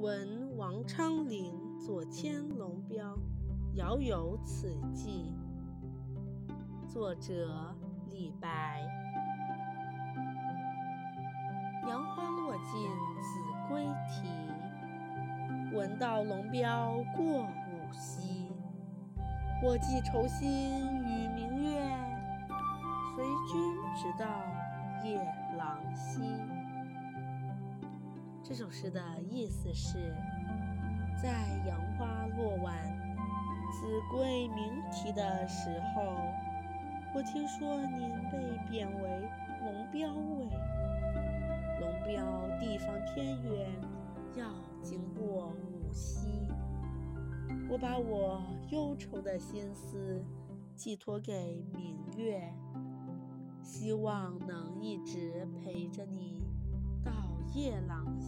闻王昌龄左迁龙标，遥有此寄。作者李白。杨花落尽子规啼，闻道龙标过五溪。我寄愁心与明月，随君直到夜郎西。这首诗的意思是，在杨花落晚、子规鸣啼的时候，我听说您被贬为龙标尉。龙标地方偏远，要经过五溪。我把我忧愁的心思寄托给明月，希望能一直陪着你。到夜郎